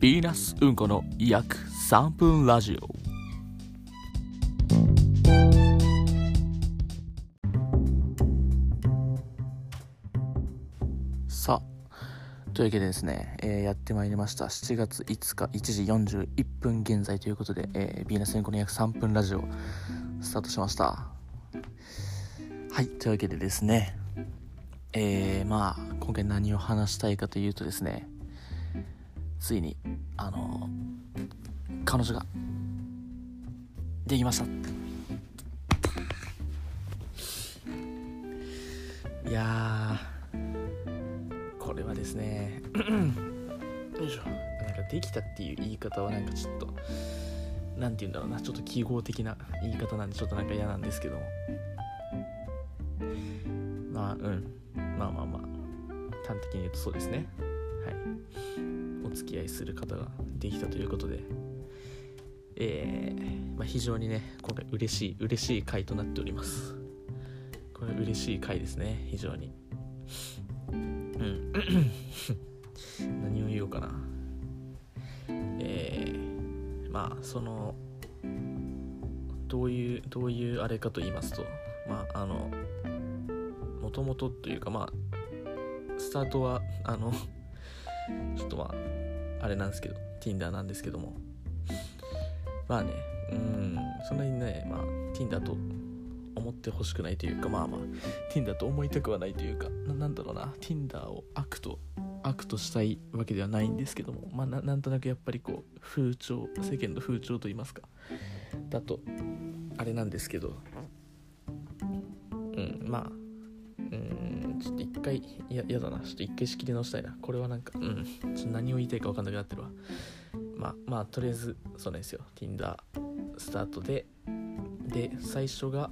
ヴィーナスうんこの約3分ラジオ。さあというわけでですね、えーやってまいりました。7月5日1時41分現在ということで、えー、ヴィーナスうんこの約3分ラジオスタートしました。はいというわけでですねえー、まあ今回何を話したいかというとですねついにあの彼女ができました。いやこれはですね よいしょ。なんかできたっていう言い方はなんかちょっとなんて言うんだろうなちょっと記号的な言い方なんでちょっとなんか嫌なんですけども。まあうん。まあまあまあ。端的に言うとそうですね。はい。お付き合いする方ができたということでえーまあ、非常にね今回嬉しい嬉しい回となっております。これ嬉しい回ですね非常に。うん。何を言おうかな。えー、まあそのどういうどういうあれかと言いますとまああのもともとというかまあスタートはあのちょっとまああれなんですけど Tinder なんですけども。まあねうんそんなにねまあ Tinder と思ってほしくないというかまあまあ Tinder と思いたくはないというかなんだろうな Tinder を悪と悪としたいわけではないんですけどもまあななんとなくやっぱりこう風潮世間の風潮と言いますかだとあれなんですけど。うんまあうんちょっと一回いややだな。ちょっと一回仕切り直したいな。これはなんかうん。ちょっと何を言いたいか分かんなくなってるわ。まあまあとりあえずそうなんですよ。Tinder スタートでで最初が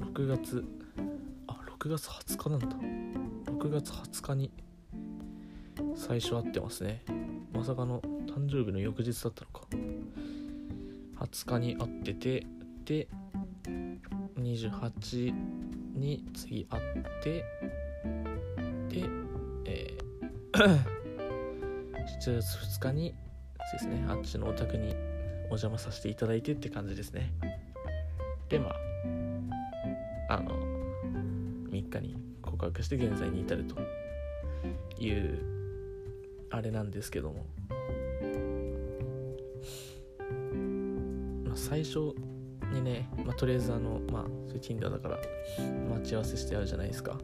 6月あ6月20日なんだ。6月20日に最初会ってますね。まさかの誕生日の翌日だったのか。20日に会っててで28に次会ってでえー7月2日にですねあっちのお宅にお邪魔させていただいてって感じですね。でまああの3日に告白して現在に至るというあれなんですけども、まあ、最初にね、まあ、とりあえずあのまあそういう Tinder だから待ち合わせしてあるじゃないですか。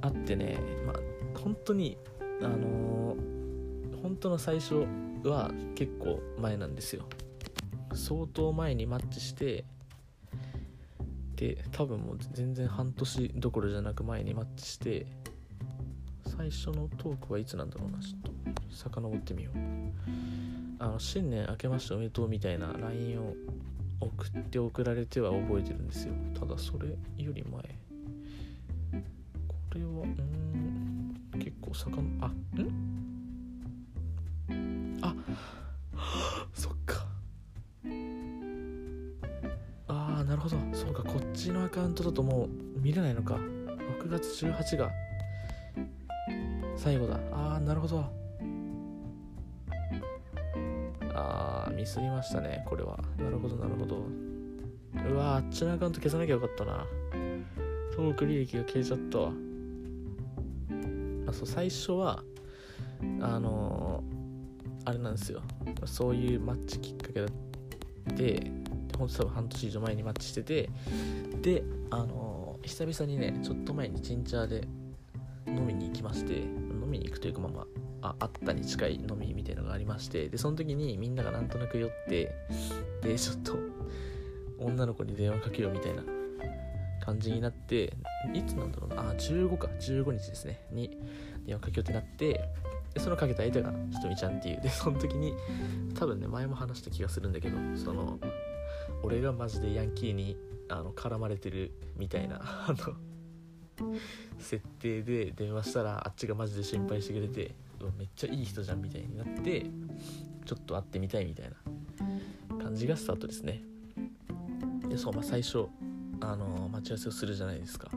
会ってねまあ本当にあのー本当の最初は結構前なんですよ。相当前にマッチしてで多分もう全然半年どころじゃなく前にマッチして最初のトークはいつなんだろうなちょっと遡ってみよう。あの新年明けましておめでとうみたいな LINE を送って送られては覚えてるんですよ。ただそれより前。これはうん結構さかのあん？あ そっか。ああなるほど。そうかこっちのアカウントだともう見れないのか。6月18が最後だ。ああなるほど。ああミスりましたねこれは。なるほどなるほど。うわあっちのアカウント消さなきゃよかったな。トーク履歴が消えちゃったわ。あそう最初はあのーあれなんですよ。そういうマッチきっかけだってほんと多分半年以上前にマッチしててであのー久々にねちょっと前にチンチャーで飲みに行きまして飲みに行くというかまあまあああったに近い飲みみたいのがありましてでその時にみんながなんとなく酔ってでちょっと女の子に電話かけようみたいな感じになっていつなんだろうなあ15か15日ですねに電話かけようってなってでそのかけた相手がひとみちゃんっていう。でその時に多分ね前も話した気がするんだけどその俺がマジでヤンキーにあの絡まれてるみたいなあの設定で電話したらあっちがマジで心配してくれてめっちゃいい人じゃんみたいになってちょっと会ってみたいみたいな感じがスタートですね。でそうまあ最初あの待ち合わせをするじゃないですか。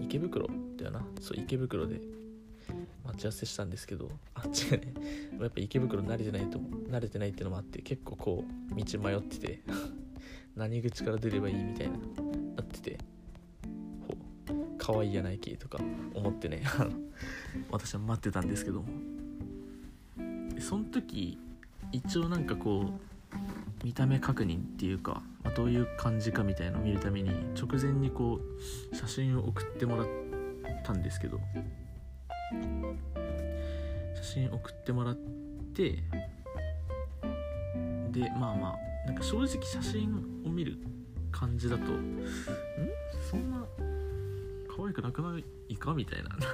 池袋だよな。そう池袋で待ち合わせしたんですけどあっちがねやっぱ池袋慣れてないと慣れてないっていうのもあって結構こう道迷ってて 何口から出ればいいみたいな。可愛いやないけとか思ってね私は待ってたんですけども。その時一応なんかこう見た目確認っていうか、まあ、どういう感じかみたいのを見るために直前にこう写真を送ってもらったんですけど。写真送ってもらってでまあまあなんか正直写真を見る感じだとん？そんな可愛くなくないかみたいななんか。っ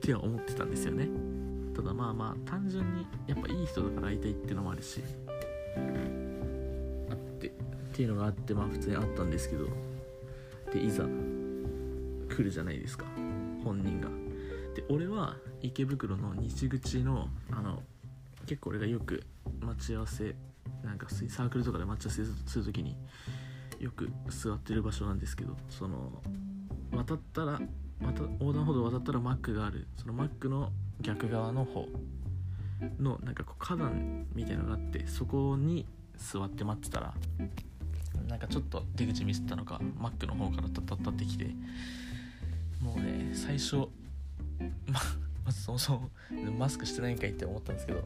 ては思ってたんですよね。ただまあまあ単純にやっぱいい人だから会いたいっていうのもあるし。あってっていうのがあってまあ普通にあったんですけど。でいざ来るじゃないですか。本人が。で俺は池袋の西口のあの結構俺がよく待ち合わせなんかサークルとかで待ち合わせする時によく座ってる場所なんですけどその渡ったらまた横断歩道渡ったらマックがある。そのマックの逆側の方。のなんかこう花壇みたいなのがあってそこに座って待ってたらなんかちょっと出口ミスったのかマックの方からタッタッタってきてもうね最初ま まずそもそもマスクしてないんかいって思ったんですけど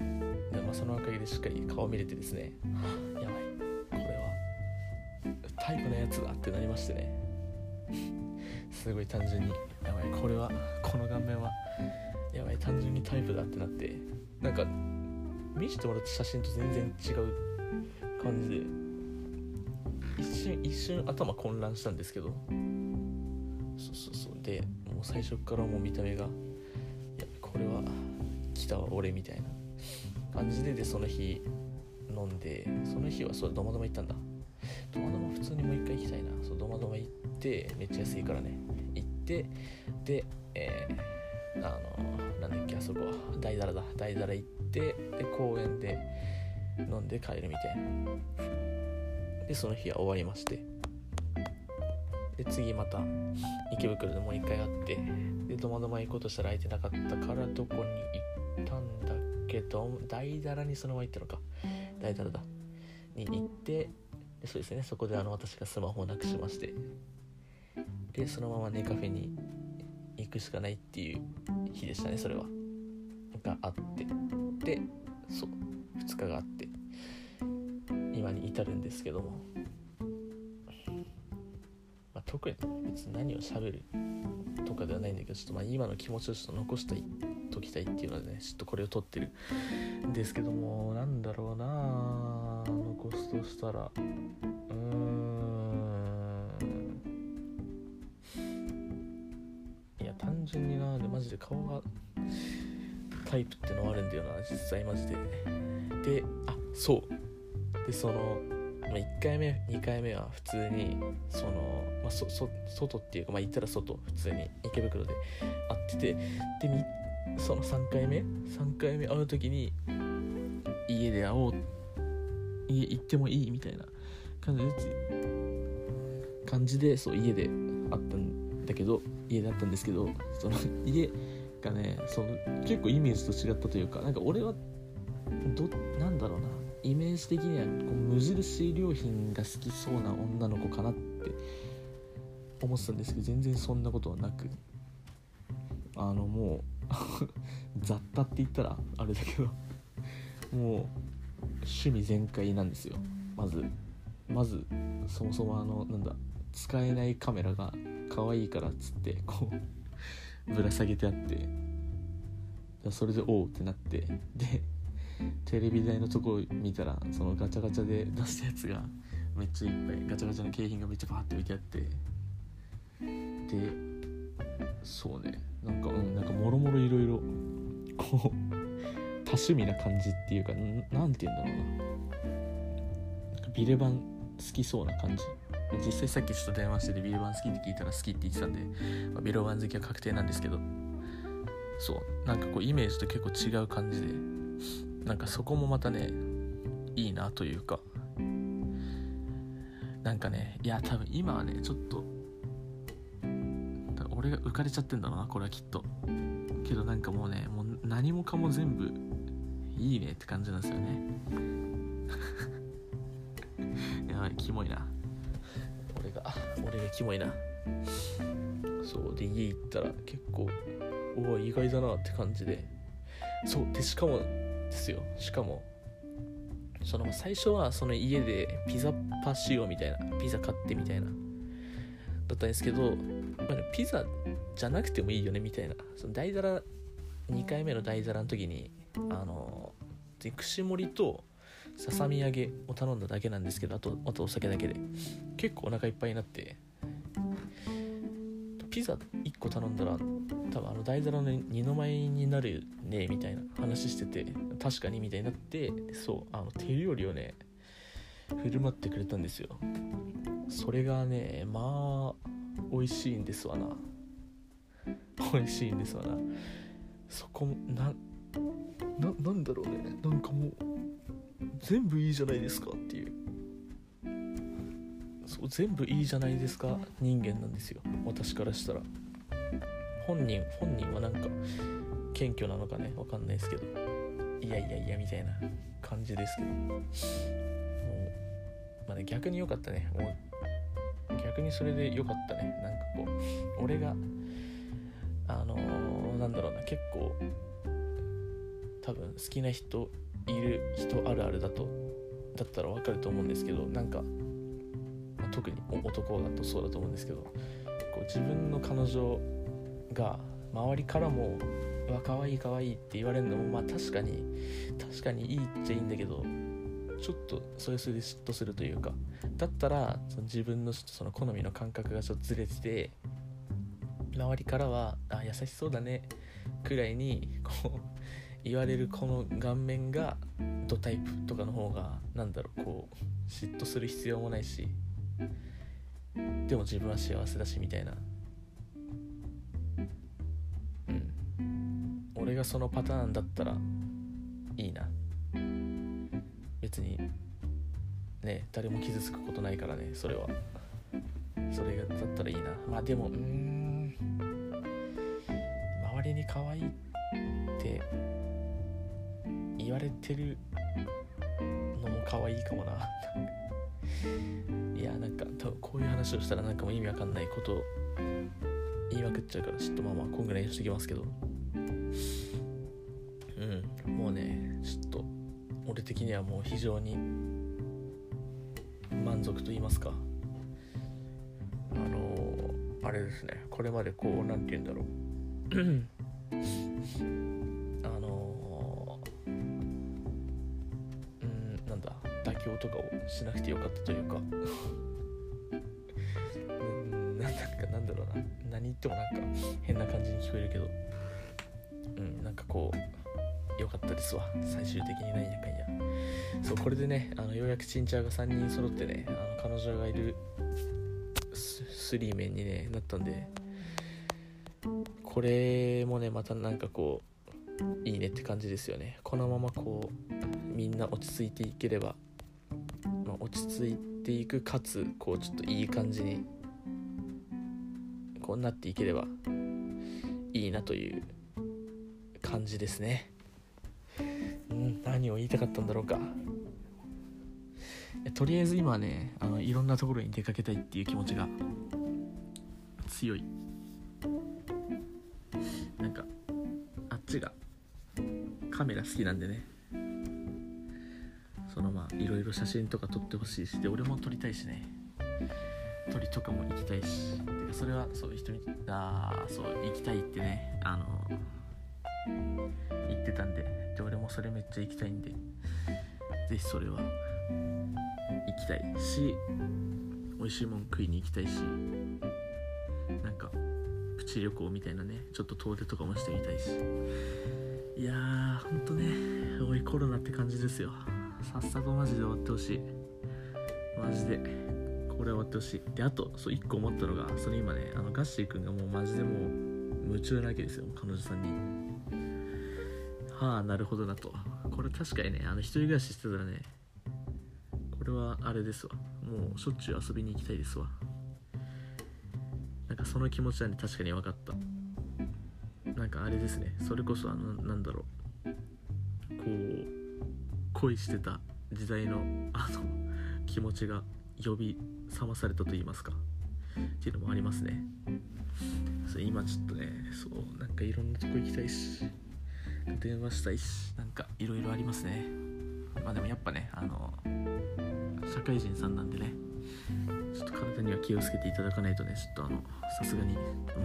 で、まあ、そのおかげでしっかり顔見れてですねやばい。タイプのやつだってなりましてね。すごい単純に。やばいこれはこの顔面は。やばい単純にタイプだってなって。なんか見せてもらった写真と全然違う感じで。一瞬一瞬頭混乱したんですけど。そうそうそう。でもう最初からもう見た目がいやこれは来たわ俺みたいな感じででその日飲んでその日はそうドマドマ行ったんだ。ドマドマ普通にもう一回行きたいな。そうドマドマ行ってめっちゃ安いからね。行ってでえー、あのなんだっけあそこ。大だらだ。大だら行ってで公園で飲んで帰るみたいな。でその日は終わりまして。で次また池袋でもう一回会ってでドマドマ行こうとしたら空いてなかったからどこに行ったんだけど大だらにそのまま行ったのか。大だらだ。に行ってでそうですね。そこであの私がスマホをなくしまして。でそのままネカフェに行くしかないっていう日でしたねそれは。があって。でそう。2日があって。今に至るんですけども。まあ、特に別に何を喋るとかではないんだけどちょっとまあ今の気持ちをちょっと残したいときたいっていうのでねちょっとこれを撮ってるんですけどもなんだろうなすとしたらうーん。いや単純になでマジで顔がタイプってのはあるんだよな実際マジで。であそう。でその、1回目2回目は普通にその、まあ、そそ外っていうかまあ行ったら外普通に池袋で会ってて。でその3回目？3回目会う時に家で会おうっ家行ってもいいみたいな感じで感じでそう家で会ったんだけど家で会ったんですけどその家がねその結構イメージと違ったというかなんか俺はどなんだろうな。イメージ的にはこう無印良品が好きそうな女の子かなって思ってたんですけど全然そんなことはなくあのもう 雑多って言ったらあれだけどもう趣味全開なんですよ。まずまずそもそもあのなんだ使えないカメラが可愛いからっつってこう ぶら下げてあってそれでおうってなってでテレビ台のとこ見たらそのガチャガチャで出したやつがめっちゃいっぱいガチャガチャの景品がめっちゃバーって置いてあってでそうねなんかうんなんかもろもろいろいろこう多趣味な感じっていうか何て言うんだろうな。なんかビレバン好きそうな感じ。実際さっきちょっと電話しててビレバン好きって聞いたら好きって言ってたんで、まあ、ビレバン好きは確定なんですけど。そう。なんかこうイメージと結構違う感じで。なんかそこもまたねいいなというか。なんかねいや多分今はねちょっと俺が浮かれちゃってんだろうなこれはきっと。けどなんかもうねもう何もかも全部いいねって感じなんですよね。やばいキモいな。俺が俺がキモいな。そうで家行ったら結構おお意外だなって感じで。そうでしかもですよ。しかもその最初はその家でピザパしようみたいなピザ買ってみたいなだったんですけど、まあ、ピザじゃなくてもいいよねみたいな。その大皿2回目の大皿の時にあの串盛りとささみ揚げを頼んだだけなんですけどあとあとお酒だけで。結構お腹いっぱいになって。ピザ1個頼んだら多分あの大皿の二の舞になるねみたいな話してて確かにみたいになってそうあの手料理をね振る舞ってくれたんですよ。それがねまあ美味しいんですわな。美味しいんですわな。そこなななんだろうね。なんかもう全部いいじゃないですかっていう。そう全部いいじゃないですか。人間なんですよ。私からしたら。本人本人はなんか謙虚なのかね。わかんないですけど。いやいやいやみたいな感じですけど。もうまあね逆に良かったね。もう逆にそれで良かったね。なんかこう俺があのー、なんだろうな。結構多分好きな人いる人あるあるだとだったら分かると思うんですけどなんか、まあ、特に男だとそうだと思うんですけどこう自分の彼女が周りからも「うわ可愛い可愛いって言われるのもまあ確かに確かにいいっちゃいいんだけどちょっとそれそれで嫉妬するというかだったらその自分のその好みの感覚がちょっとずれてて周りからは「あ優しそうだね」くらいにこう言われるこの顔面がドタイプとかの方がなんだろうこう嫉妬する必要もないしでも自分は幸せだしみたいな。うん。俺がそのパターンだったらいいな。別にね誰も傷つくことないからねそれは。それだったらいいな。まあでもうん。周りに可愛いって言われてるのも可愛いかもな。いやなんか多分こういう話をしたらなんかもう意味わかんないことを言いまくっちゃうからちょっとまあまあこんぐらいにしときますけど。うんもうねちょっと俺的にはもう非常に満足と言いますか。あのー、あれですね。これまでこう何て言うんだろう。しなくてよかったというか。う んなんかなんだろうな。何言ってもなんか変な感じに聞こえるけど。うんなんかこう良かったですわ。最終的になんやかんや。そうこれでねあのようやくチンチャーが3人揃ってねあの彼女がいるスリーメンに、ね、なったんでこれもねまたなんかこういいねって感じですよね。このままこうみんな落ち着いていければ落ち着いていくかつこうちょっといい感じにこうなっていければいいなという感じですね。うん何を言いたかったんだろうか。とりあえず今はねあのいろんなところに出かけたいっていう気持ちが強い。なんかあっちがカメラ好きなんでね。いろいろ写真とか撮ってほしいしで俺も撮りたいしね。鳥とかも行きたいし。てかそれはそう人にあそう行きたいってねあの言ってたんで。で俺もそれめっちゃ行きたいんで。是非それは行きたいし美味しいもん食いに行きたいし。なんかプチ旅行みたいなねちょっと遠出とかもしてみたいし。いやーほんとねおいコロナって感じですよ。さっさとマジで終わってほしい。マジで。これ終わってほしい。であとそう1個思ったのがそれ今ねあのガッシー君がもうマジでもう夢中なわけですよ。彼女さんに。はあなるほどなと。これ確かにねあの一人暮らししてたらねこれはあれですわ。もうしょっちゅう遊びに行きたいですわ。なんかその気持ちはね確かに分かった。なんかあれですね。それこそあのなんだろう。恋してた時代のあの気持ちが呼び覚まされたと言いますか。っていうのもありますね。そう今ちょっとねそうなんかいろんなとこ行きたいし電話したいしなんかいろいろありますね。まあでもやっぱねあの社会人さんなんでねちょっと体には気をつけていただかないとねちょっとあのさすがに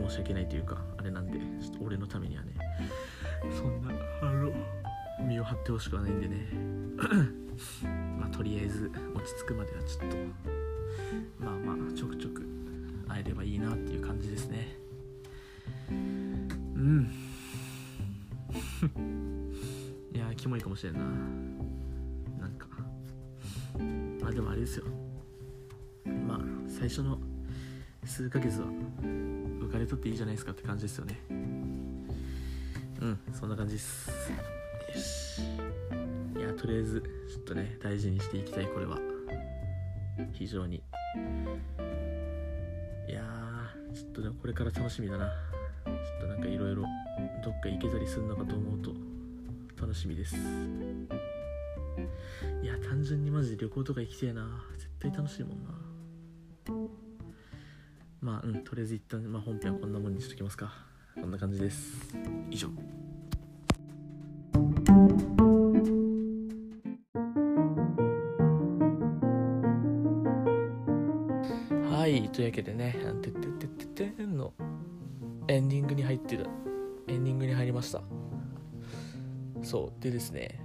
申し訳ないというかあれなんでちょっと俺のためにはねそんなあの身を張ってほしくはないんでね。まあとりあえず落ち着くまではちょっとまあまあちょくちょく会えればいいなっていう感じですね。うん。いやキモいかもしれんな。なんか。まあでもあれですよ。まあ最初の数ヶ月は浮かれとっていいじゃないですかって感じですよね。うんそんな感じです。いやとりあえずちょっとね大事にしていきたいこれは。非常に。いやーちょっとでもこれから楽しみだな。ちょっとなんかいろいろどっか行けたりするのかと思うと楽しみです。いや単純にマジで旅行とか行きてえな。絶対楽しいもんな。まあうんとりあえず一旦、まあ、本編はこんなもんにしときますか。こんな感じです。以上。いうわけでね「てってってっててん」のエンディングに入ってるエンディングに入りました。そう。でですね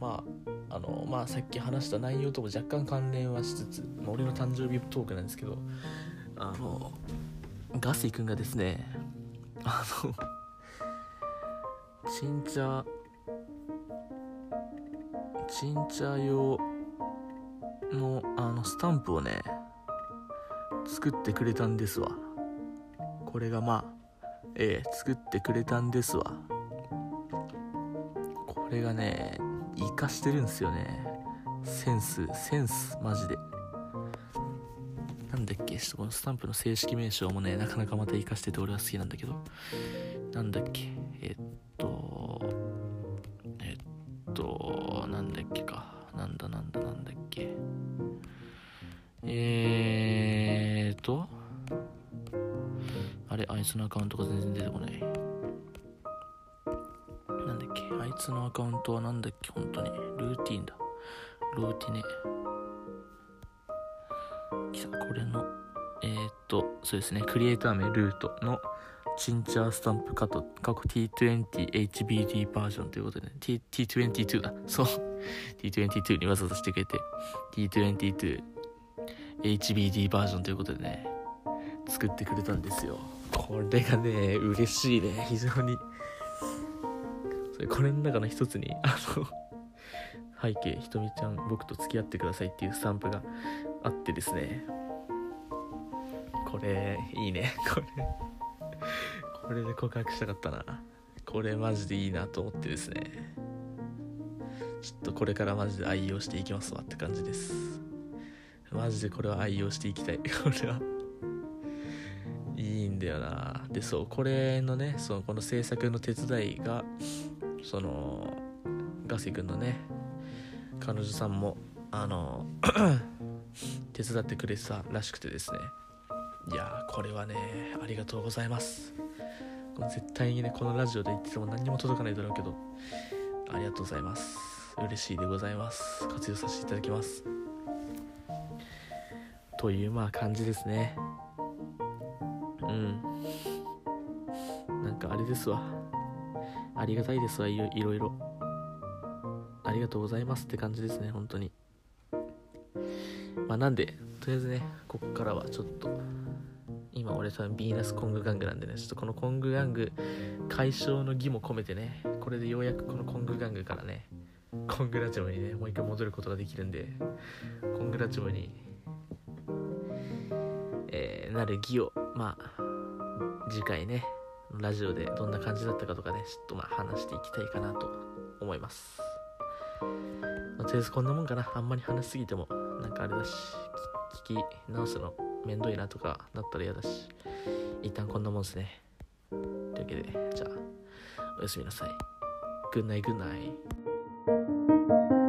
まああのまあさっき話した内容とも若干関連はしつつ、まあ、俺の誕生日トークなんですけどあのガスイ君がですねあのチンチャチンチャ用のあのスタンプをね作ってくれたんですわ。これがまあええ作ってくれたんですわ。これがね活かしてるんですよね。センスセンスマジで。なんだっけちょっとこのスタンプの正式名称もねなかなかまた活かしてて俺は好きなんだけど。なんだっけえっとえっとなんだっけか。なんだなんだなんだっけ。えーいつのアカウントが全然出てこない。なんだっけ？あいつのアカウントはなんだっけ？本当に。ルーティンだ。ルーティネ。きた。これのえー、っとそうですね。クリエイター名ルートのチンチャースタンプカット。過去 T20HBD バージョンということで、ね、T T22 だそう。T22 にわざわざしてくれて。T22HBD バージョンということでね。作ってくれたんですよ。これがね嬉しいね。非常に。それこれの中の一つにあの背景ひとみちゃん僕と付き合ってくださいっていうスタンプがあってですね。これいいね。これ。これで告白したかったな。これマジでいいなと思ってですね。ちょっとこれからマジで愛用していきますわって感じです。マジでこれは愛用していきたい。これはいいんだよな。でそうこれのねそのこの制作の手伝いがそのガセ君のね彼女さんもあの 手伝ってくれてたらしくてですね。いやこれはねありがとうございます。絶対にねこのラジオで言ってても何にも届かないだろうけどありがとうございます。嬉しいでございます。活用させていただきます。というまあ感じですね。うん。なんかあれですわ。ありがたいですわいろいろいろ。ありがとうございますって感じですね本当に。まあなんでとりあえずねここからはちょっと今俺多分ビーナスコング玩具なんでねちょっとこのコング玩具解消の儀も込めてねこれでようやくこのコング玩具からねコングラチュムにねもう一回戻ることができるんでコングラチュムに、えー、なる儀をまあ次回ねラジオでどんな感じだったかとかねちょっとまあ話していきたいかなと思います、とりあえずこんなもんかな。あんまり話しすぎてもなんかあれだし聞き直すのめんどいなとかなったら嫌だし一旦こんなもんですね。というわけでじゃあおやすみなさい。グッナイグッナイ